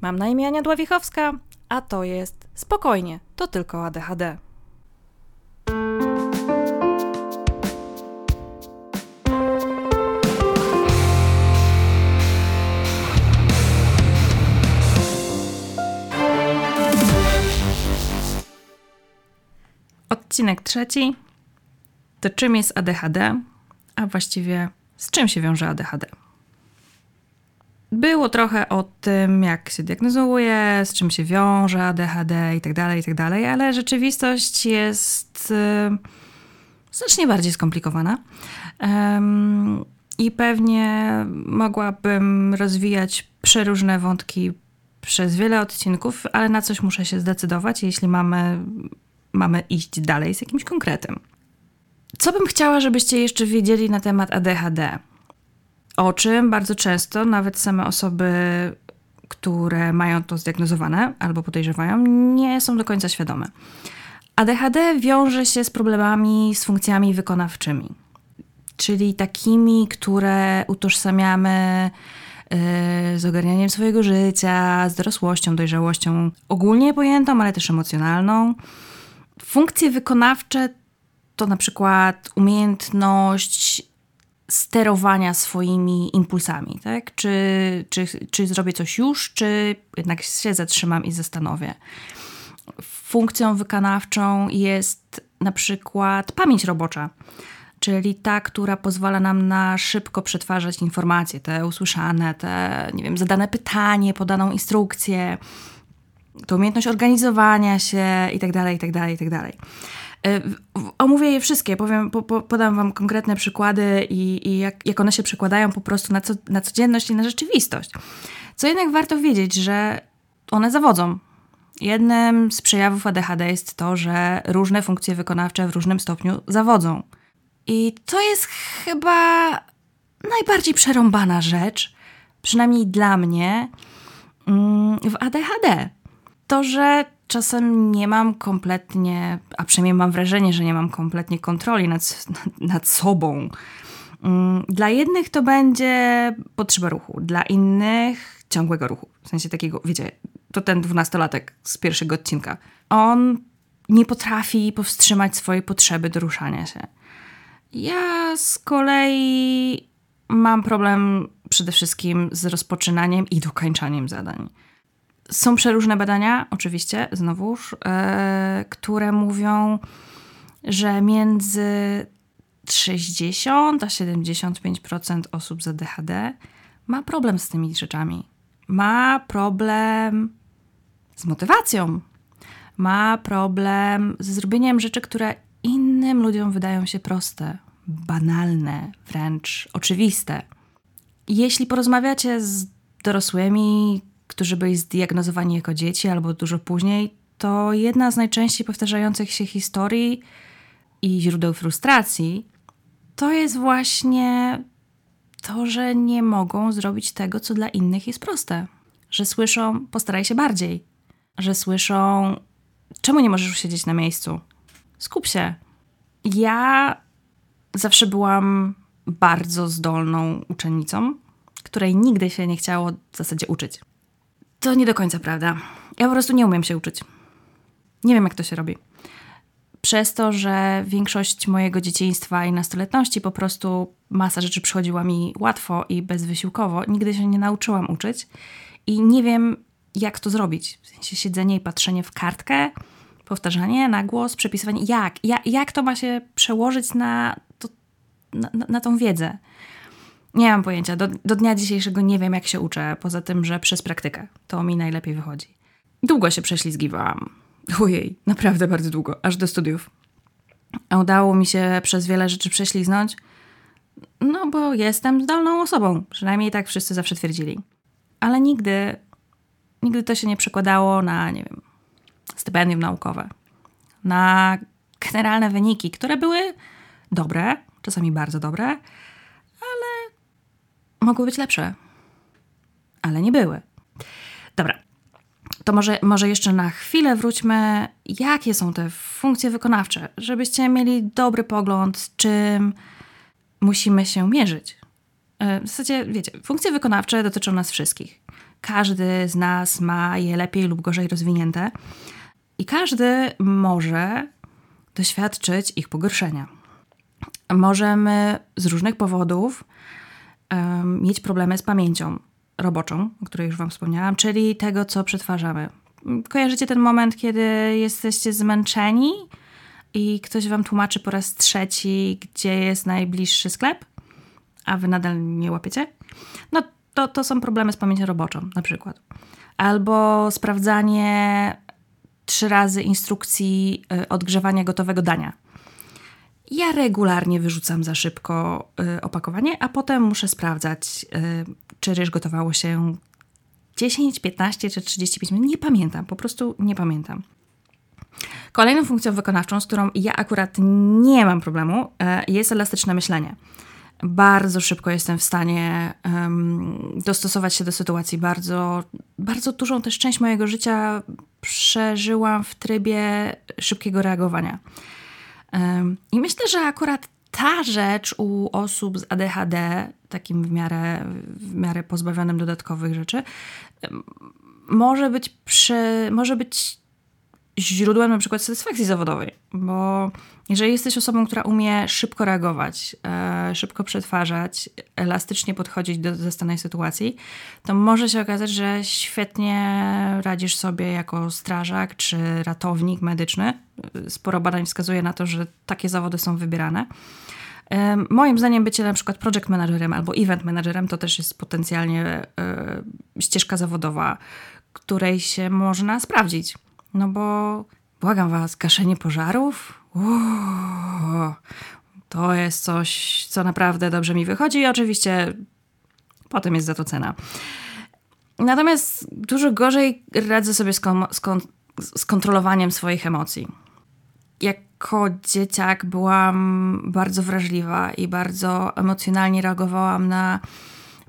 Mam na imię Ania Dławichowska, a to jest Spokojnie, to tylko ADHD. Odcinek trzeci. To czym jest ADHD, a właściwie z czym się wiąże ADHD? Było trochę o tym, jak się diagnozuje, z czym się wiąże ADHD i tak dalej, i tak ale rzeczywistość jest y, znacznie bardziej skomplikowana. I pewnie mogłabym rozwijać przeróżne wątki przez wiele odcinków, ale na coś muszę się zdecydować, jeśli mamy, mamy iść dalej z jakimś konkretem. Co bym chciała, żebyście jeszcze wiedzieli na temat ADHD? O czym bardzo często nawet same osoby, które mają to zdiagnozowane albo podejrzewają, nie są do końca świadome. ADHD wiąże się z problemami z funkcjami wykonawczymi, czyli takimi, które utożsamiamy yy, z ogarnianiem swojego życia, z dorosłością, dojrzałością ogólnie pojętą, ale też emocjonalną. Funkcje wykonawcze to na przykład umiejętność sterowania swoimi impulsami, tak? Czy, czy, czy zrobię coś już, czy jednak się zatrzymam i zastanowię. Funkcją wykonawczą jest na przykład pamięć robocza, czyli ta, która pozwala nam na szybko przetwarzać informacje, te usłyszane, te, nie wiem, zadane pytanie, podaną instrukcję, to umiejętność organizowania się itd., itd., itd. E, omówię je wszystkie, powiem, po, po, podam Wam konkretne przykłady i, i jak, jak one się przekładają po prostu na, co, na codzienność i na rzeczywistość. Co jednak warto wiedzieć, że one zawodzą. Jednym z przejawów ADHD jest to, że różne funkcje wykonawcze w różnym stopniu zawodzą. I to jest chyba najbardziej przerąbana rzecz, przynajmniej dla mnie, mm, w ADHD. To, że czasem nie mam kompletnie, a przynajmniej mam wrażenie, że nie mam kompletnie kontroli nad, nad sobą. Mm, dla jednych to będzie potrzeba ruchu, dla innych ciągłego ruchu. W sensie takiego, wiecie, to ten dwunastolatek z pierwszego odcinka. On nie potrafi powstrzymać swojej potrzeby do ruszania się. Ja z kolei mam problem przede wszystkim z rozpoczynaniem i dokończaniem zadań. Są przeróżne badania, oczywiście, znowuż, e, które mówią, że między 60 a 75% osób z ADHD ma problem z tymi rzeczami. Ma problem z motywacją. Ma problem ze zrobieniem rzeczy, które innym ludziom wydają się proste, banalne, wręcz oczywiste. Jeśli porozmawiacie z dorosłymi, którzy byli zdiagnozowani jako dzieci albo dużo później, to jedna z najczęściej powtarzających się historii i źródeł frustracji to jest właśnie to, że nie mogą zrobić tego, co dla innych jest proste. Że słyszą, postaraj się bardziej. Że słyszą, czemu nie możesz siedzieć na miejscu? Skup się. Ja zawsze byłam bardzo zdolną uczennicą, której nigdy się nie chciało w zasadzie uczyć. To nie do końca prawda. Ja po prostu nie umiem się uczyć. Nie wiem, jak to się robi. Przez to, że większość mojego dzieciństwa i nastoletności po prostu masa rzeczy przychodziła mi łatwo i bezwysiłkowo, nigdy się nie nauczyłam uczyć i nie wiem, jak to zrobić. W sensie siedzenie i patrzenie w kartkę, powtarzanie na głos, przepisywanie. Jak? Jak, jak to ma się przełożyć na, to, na, na, na tą wiedzę? Nie mam pojęcia. Do, do dnia dzisiejszego nie wiem, jak się uczę, poza tym, że przez praktykę. To mi najlepiej wychodzi. Długo się prześlizgiwałam. Ojej, naprawdę bardzo długo, aż do studiów. A udało mi się przez wiele rzeczy prześliznąć, no bo jestem zdolną osobą. Przynajmniej tak wszyscy zawsze twierdzili. Ale nigdy, nigdy to się nie przekładało na, nie wiem, stypendium naukowe. Na generalne wyniki, które były dobre, czasami bardzo dobre, mogły być lepsze, ale nie były. Dobra, to może, może jeszcze na chwilę wróćmy, jakie są te funkcje wykonawcze, żebyście mieli dobry pogląd, z czym musimy się mierzyć. E, w zasadzie, wiecie, funkcje wykonawcze dotyczą nas wszystkich. każdy z nas ma je lepiej lub gorzej rozwinięte i każdy może doświadczyć ich pogorszenia. Możemy z różnych powodów mieć problemy z pamięcią roboczą, o której już Wam wspomniałam, czyli tego, co przetwarzamy. Kojarzycie ten moment, kiedy jesteście zmęczeni i ktoś Wam tłumaczy po raz trzeci, gdzie jest najbliższy sklep, a Wy nadal nie łapiecie? No to, to są problemy z pamięcią roboczą na przykład. Albo sprawdzanie trzy razy instrukcji y, odgrzewania gotowego dania. Ja regularnie wyrzucam za szybko y, opakowanie, a potem muszę sprawdzać, y, czy ryż gotowało się 10, 15 czy 35 minut. Nie pamiętam, po prostu nie pamiętam. Kolejną funkcją wykonawczą, z którą ja akurat nie mam problemu, jest elastyczne myślenie bardzo szybko jestem w stanie dostosować się do sytuacji. Bardzo, bardzo dużą też część mojego życia przeżyłam w trybie szybkiego reagowania. I myślę, że akurat ta rzecz u osób z ADHD, takim w miarę, w miarę pozbawionym dodatkowych rzeczy, może być, przy, może być źródłem na przykład satysfakcji zawodowej, bo jeżeli jesteś osobą, która umie szybko reagować, e, szybko przetwarzać, elastycznie podchodzić do zastanej sytuacji, to może się okazać, że świetnie radzisz sobie jako strażak czy ratownik medyczny. Sporo badań wskazuje na to, że takie zawody są wybierane. E, moim zdaniem bycie na przykład project managerem albo event managerem to też jest potencjalnie e, ścieżka zawodowa, której się można sprawdzić. No bo błagam was, gaszenie pożarów? Uuu, to jest coś, co naprawdę dobrze mi wychodzi i oczywiście potem jest za to cena. Natomiast dużo gorzej radzę sobie z, z, kon- z kontrolowaniem swoich emocji. Jako dzieciak byłam bardzo wrażliwa i bardzo emocjonalnie reagowałam na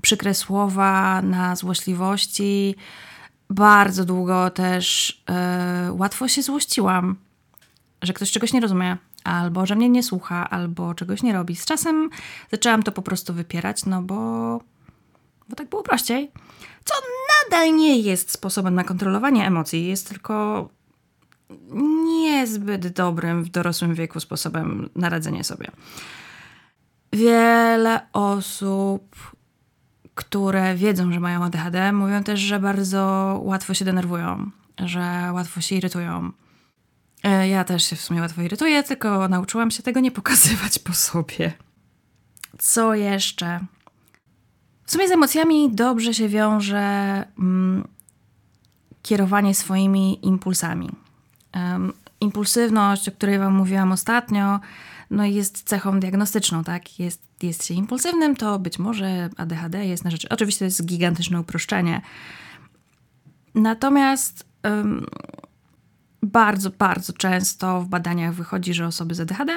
przykre słowa, na złośliwości bardzo długo też yy, łatwo się złościłam, że ktoś czegoś nie rozumie, albo że mnie nie słucha, albo czegoś nie robi. Z czasem zaczęłam to po prostu wypierać, no bo, bo tak było prościej. Co nadal nie jest sposobem na kontrolowanie emocji, jest tylko niezbyt dobrym w dorosłym wieku sposobem na radzenie sobie. Wiele osób które wiedzą, że mają ADHD, mówią też, że bardzo łatwo się denerwują, że łatwo się irytują. E, ja też się w sumie łatwo irytuję, tylko nauczyłam się tego nie pokazywać po sobie. Co jeszcze? W sumie z emocjami dobrze się wiąże mm, kierowanie swoimi impulsami. Um, impulsywność, o której Wam mówiłam ostatnio, no jest cechą diagnostyczną, tak? Jest, jest się impulsywnym, to być może ADHD jest na rzecz. Oczywiście to jest gigantyczne uproszczenie. Natomiast um, bardzo, bardzo często w badaniach wychodzi, że osoby z ADHD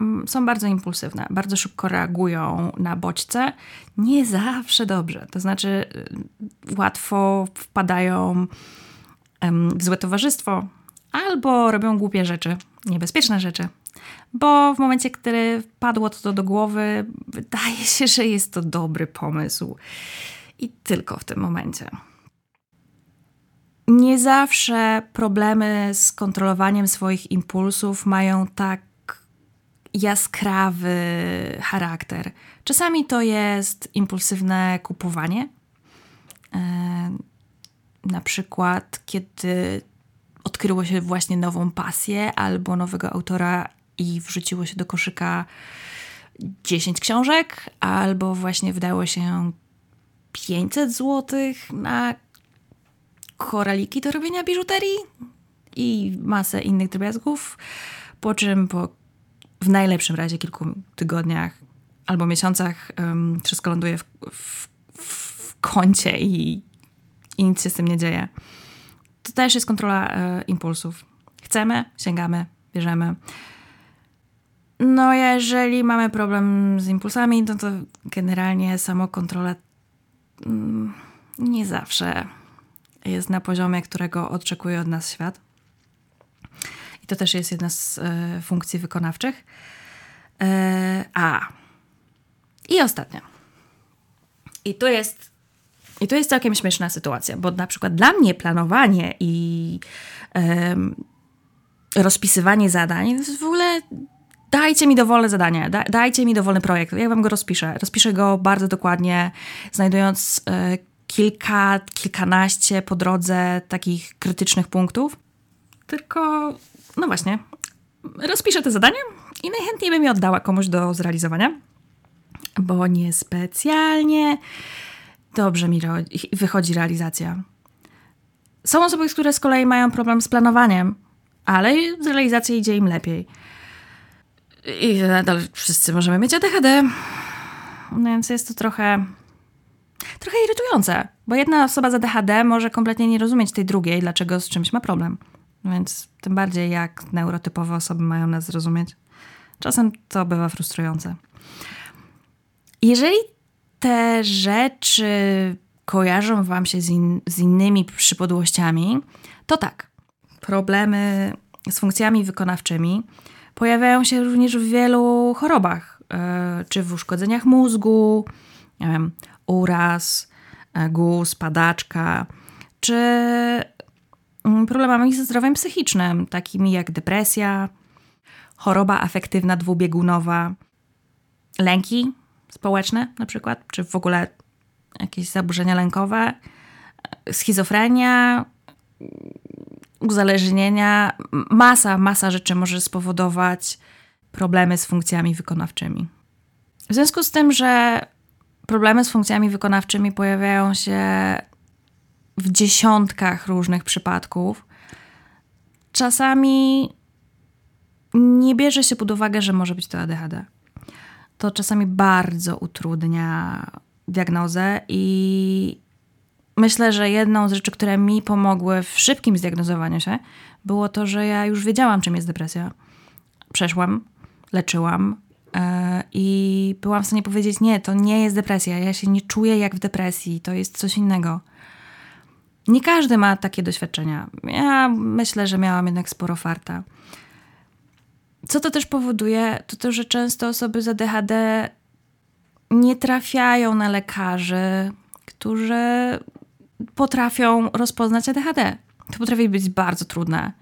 um, są bardzo impulsywne, bardzo szybko reagują na bodźce, nie zawsze dobrze. To znaczy, y, łatwo wpadają w złe towarzystwo albo robią głupie rzeczy, niebezpieczne rzeczy bo w momencie, kiedy padło to do głowy, wydaje się, że jest to dobry pomysł. I tylko w tym momencie. Nie zawsze problemy z kontrolowaniem swoich impulsów mają tak jaskrawy charakter. Czasami to jest impulsywne kupowanie. E, na przykład, kiedy odkryło się właśnie nową pasję albo nowego autora i wrzuciło się do koszyka 10 książek, albo właśnie wydało się 500 zł na koraliki do robienia biżuterii i masę innych drobiazgów, po czym po w najlepszym razie kilku tygodniach albo miesiącach um, wszystko ląduje w, w, w kącie i, i, nic się z tym nie dzieje. To też jest kontrola e, impulsów. Chcemy, sięgamy, bierzemy. No, jeżeli mamy problem z impulsami, no to generalnie samokontrola mm, nie zawsze jest na poziomie, którego oczekuje od nas świat. I to też jest jedna z e, funkcji wykonawczych. E, a. I ostatnia. I tu jest I to jest całkiem śmieszna sytuacja, bo na przykład dla mnie planowanie i um, rozpisywanie zadań w ogóle dajcie mi dowolne zadanie, da, dajcie mi dowolny projekt, ja wam go rozpiszę. Rozpiszę go bardzo dokładnie, znajdując e, kilka, kilkanaście po drodze takich krytycznych punktów. Tylko, no właśnie, rozpiszę te zadanie i najchętniej bym je oddała komuś do zrealizowania, bo niespecjalnie dobrze mi wychodzi realizacja. Są osoby, które z kolei mają problem z planowaniem, ale z idzie im lepiej. I nadal wszyscy możemy mieć ADHD. No więc jest to trochę trochę irytujące, bo jedna osoba z ADHD może kompletnie nie rozumieć tej drugiej, dlaczego z czymś ma problem. Więc tym bardziej jak neurotypowe osoby mają nas zrozumieć. Czasem to bywa frustrujące. Jeżeli te rzeczy kojarzą wam się z, in, z innymi przypadłościami, to tak. Problemy z funkcjami wykonawczymi pojawiają się również w wielu chorobach, yy, czy w uszkodzeniach mózgu, wiem, uraz, e, guz, padaczka, czy mm, problemami ze zdrowiem psychicznym, takimi jak depresja, choroba afektywna dwubiegunowa, lęki społeczne na przykład, czy w ogóle jakieś zaburzenia lękowe, schizofrenia, uzależnienia. Masa, masa rzeczy może spowodować problemy z funkcjami wykonawczymi. W związku z tym, że problemy z funkcjami wykonawczymi pojawiają się w dziesiątkach różnych przypadków, czasami nie bierze się pod uwagę, że może być to ADHD. To czasami bardzo utrudnia diagnozę i myślę, że jedną z rzeczy, które mi pomogły w szybkim zdiagnozowaniu się, było to, że ja już wiedziałam, czym jest depresja. Przeszłam, leczyłam yy, i byłam w stanie powiedzieć: Nie, to nie jest depresja. Ja się nie czuję jak w depresji, to jest coś innego. Nie każdy ma takie doświadczenia. Ja myślę, że miałam jednak sporo farta. Co to też powoduje, to to, że często osoby z ADHD nie trafiają na lekarzy, którzy potrafią rozpoznać ADHD. To potrafi być bardzo trudne.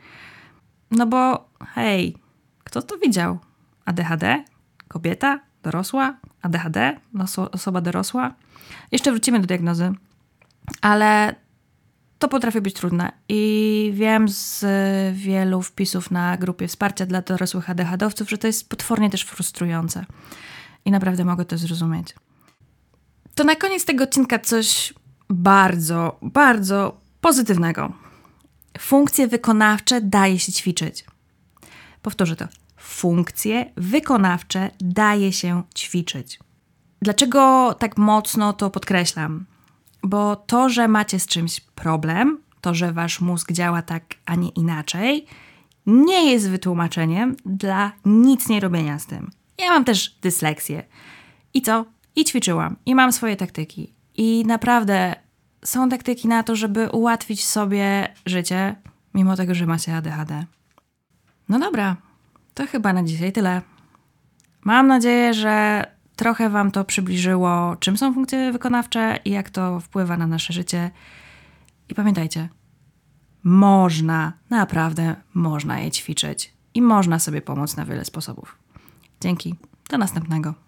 No bo hej, kto to widział? ADHD? Kobieta? Dorosła? ADHD? Osoba dorosła? Jeszcze wrócimy do diagnozy. Ale to potrafi być trudne. I wiem z wielu wpisów na grupie wsparcia dla dorosłych ADHD-owców, że to jest potwornie też frustrujące. I naprawdę mogę to zrozumieć. To na koniec tego odcinka coś bardzo, bardzo pozytywnego. Funkcje wykonawcze daje się ćwiczyć. Powtórzę to. Funkcje wykonawcze daje się ćwiczyć. Dlaczego tak mocno to podkreślam? Bo to, że macie z czymś problem, to, że wasz mózg działa tak, a nie inaczej, nie jest wytłumaczeniem dla nic nie robienia z tym. Ja mam też dysleksję. I co? I ćwiczyłam. I mam swoje taktyki. I naprawdę są taktyki na to, żeby ułatwić sobie życie, mimo tego, że macie ADHD. No dobra, to chyba na dzisiaj tyle. Mam nadzieję, że trochę Wam to przybliżyło, czym są funkcje wykonawcze i jak to wpływa na nasze życie. I pamiętajcie, można, naprawdę można je ćwiczyć i można sobie pomóc na wiele sposobów. Dzięki, do następnego.